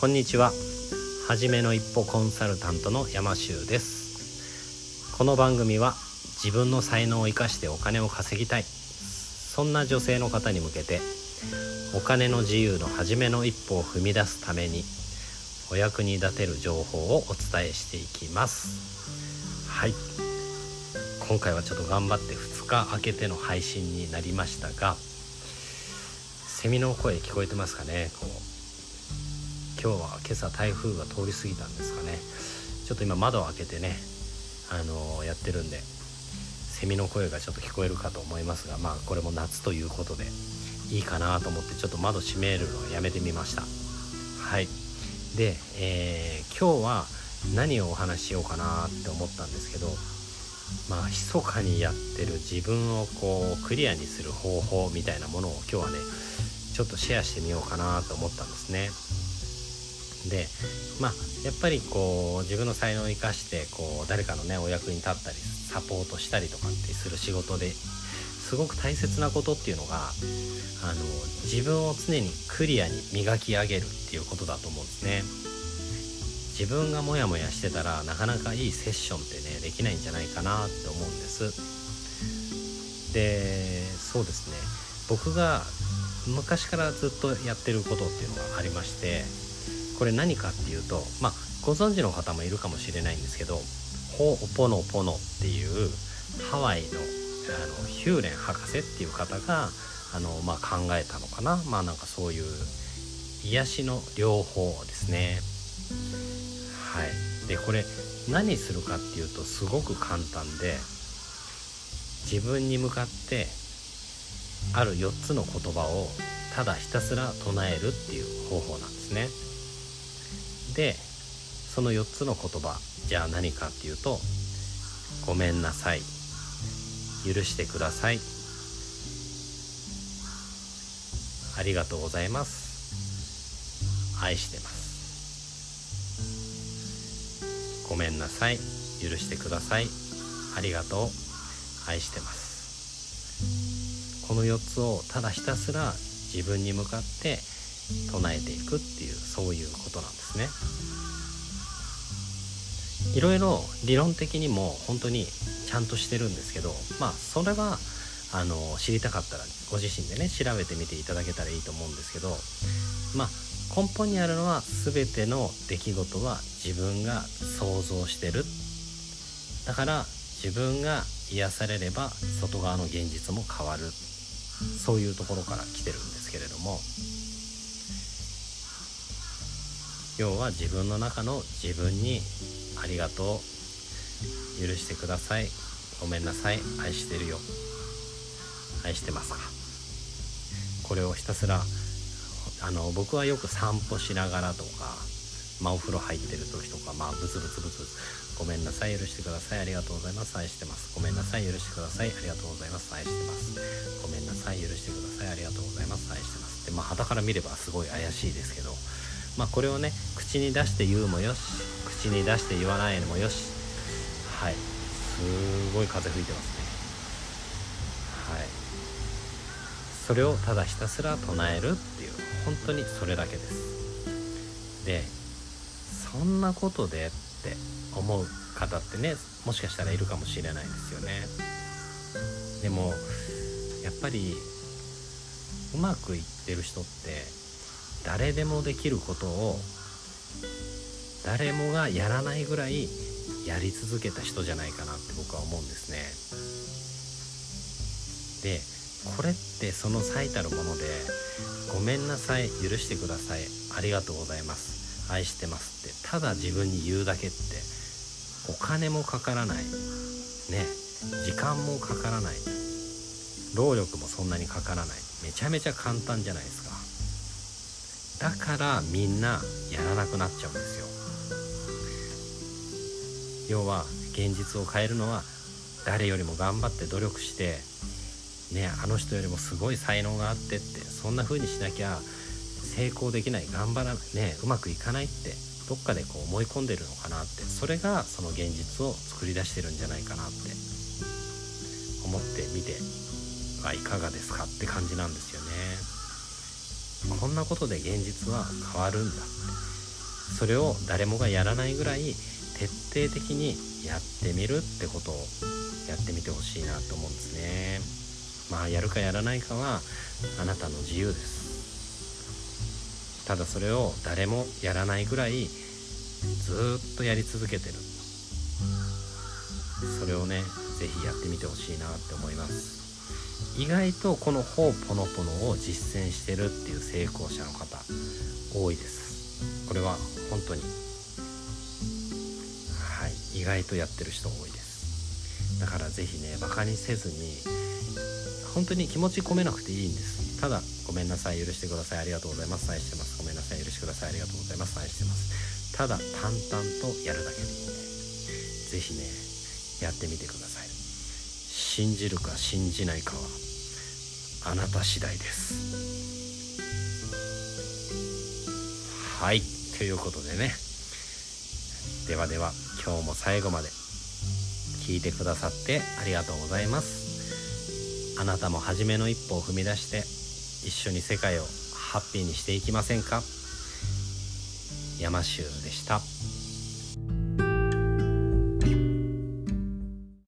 こんにちは。はじめの一歩コンサルタントの山修です。この番組は自分の才能を生かしてお金を稼ぎたい。そんな女性の方に向けてお金の自由の初めの一歩を踏み出すためにお役に立てる情報をお伝えしていきます。はい。今回はちょっと頑張って2日空けての配信になりましたがセミの声聞こえてますかね？こう。今日は今朝台風が通り過ぎたんですかね。ちょっと今窓を開けてねあの、やってるんでセミの声がちょっと聞こえるかと思いますがまあこれも夏ということでいいかなと思ってちょっと窓閉めるのをやめてみました。はい。で、えー、今日は何をお話ししようかなって思ったんですけどまあ密かにやってる自分をこうクリアにする方法みたいなものを今日はねちょっとシェアしてみようかなと思ったんですね。でまあやっぱりこう自分の才能を生かしてこう誰かのねお役に立ったりサポートしたりとかってする仕事ですごく大切なことっていうのがあの自分を常にクリアに磨き上げるっていうことだと思うんですね。自分がモヤモヤしてたらなかなかいいセッションってねできないんじゃないかなって思うんですでそうですね僕が昔からずっとやってることっていうのがありましてこれ何かっていうとまあご存知の方もいるかもしれないんですけどホーポノポノっていうハワイのあのヒューレン博士っていう方があの、まあ、考えたのかな。まあなんかそういう癒しの療法ですね。はい。でこれ何するかっていうとすごく簡単で自分に向かってある4つの言葉をただひたすら唱えるっていう方法なんですね。でその4つの言葉じゃあ何かっていうと「ごめんなさい」「許してください」「ありがとうございます」「愛してます」ごめんなさい。許してください。ありがとう。愛してます。この4つをただひたすら自分に向かって唱えていくっていうそういうことなんですね。いろいろ理論的にも本当にちゃんとしてるんですけどまあそれはあの知りたかったらご自身でね調べてみていただけたらいいと思うんですけどまあ根本にあるのは全ての出来事は自分が想像してる。だから自分が癒されれば外側の現実も変わる。そういうところから来てるんですけれども。要は自分の中の自分にありがとう。許してください。ごめんなさい。愛してるよ。愛してますか？これをひたすらあの僕はよく散歩しながらとか、まあ、お風呂入ってる時とか、まあ、ブツブツブツ。ごめんなさい。許してください。ありがとうございます。愛してます。ごめんなさい。許してください。ありがとうございます。愛してます。ごめんなさい。許してください。ありがとうございます。愛してます。でまあ肌から見ればすごい怪しいですけど。まあこれをね口に出して言うもよし口に出して言わないのもよし。はい。すごい風吹いてますね。はい。それをただひたすら唱えるっていう本当にそれだけです。でそんなことでって思う方ってねもしかしたらいるかもしれないですよね。でもやっぱりうまくいってる人って誰でもできることを誰もがやらないぐらいやり続けた人じゃないかなって僕は思うんですね。でこれってその最たるもので「ごめんなさい許してくださいありがとうございます愛してます」ってただ自分に言うだけってお金もかからないね時間もかからない労力もそんなにかからないめちゃめちゃ簡単じゃないですか。だからみんなやらなくなっちゃうんですよ。要は現実を変えるのは誰よりも頑張って努力してねあの人よりもすごい才能があってってそんな風にしなきゃ成功できない頑張らないねうまくいかないってどっかでこう思い込んでるのかなってそれがその現実を作り出してるんじゃないかなって思ってみてはいかがですかって感じなんですよこんなことで現実は変わるんだそれを誰もがやらないぐらい徹底的にやってみるってことをやってみてほしいなと思うんですね。まあやるかやらないかはあなたの自由です。ただそれを誰もやらないぐらいずっとやり続けてる。それをね是非やってみてほしいなって思います。意外とこの「ほうぽのぽの」を実践してるっていう成功者の方多いです。これは本当にはい意外とやってる人多いです。だから是非ねバカにせずに本当に気持ち込めなくていいんです。ただごめんなさい許してください。ありがとうございます。愛してます。ごめんなさい。許してくださいありがとうございます愛してます。ただ淡々とやるだけでいいんで。是非ねやってみてください。信じるか信じないかはあなた次第です。はい。ということでね。ではでは今日も最後まで聞いてくださってありがとうございます。あなたも初めの一歩を踏み出して一緒に世界をハッピーにしていきませんか？山州でした。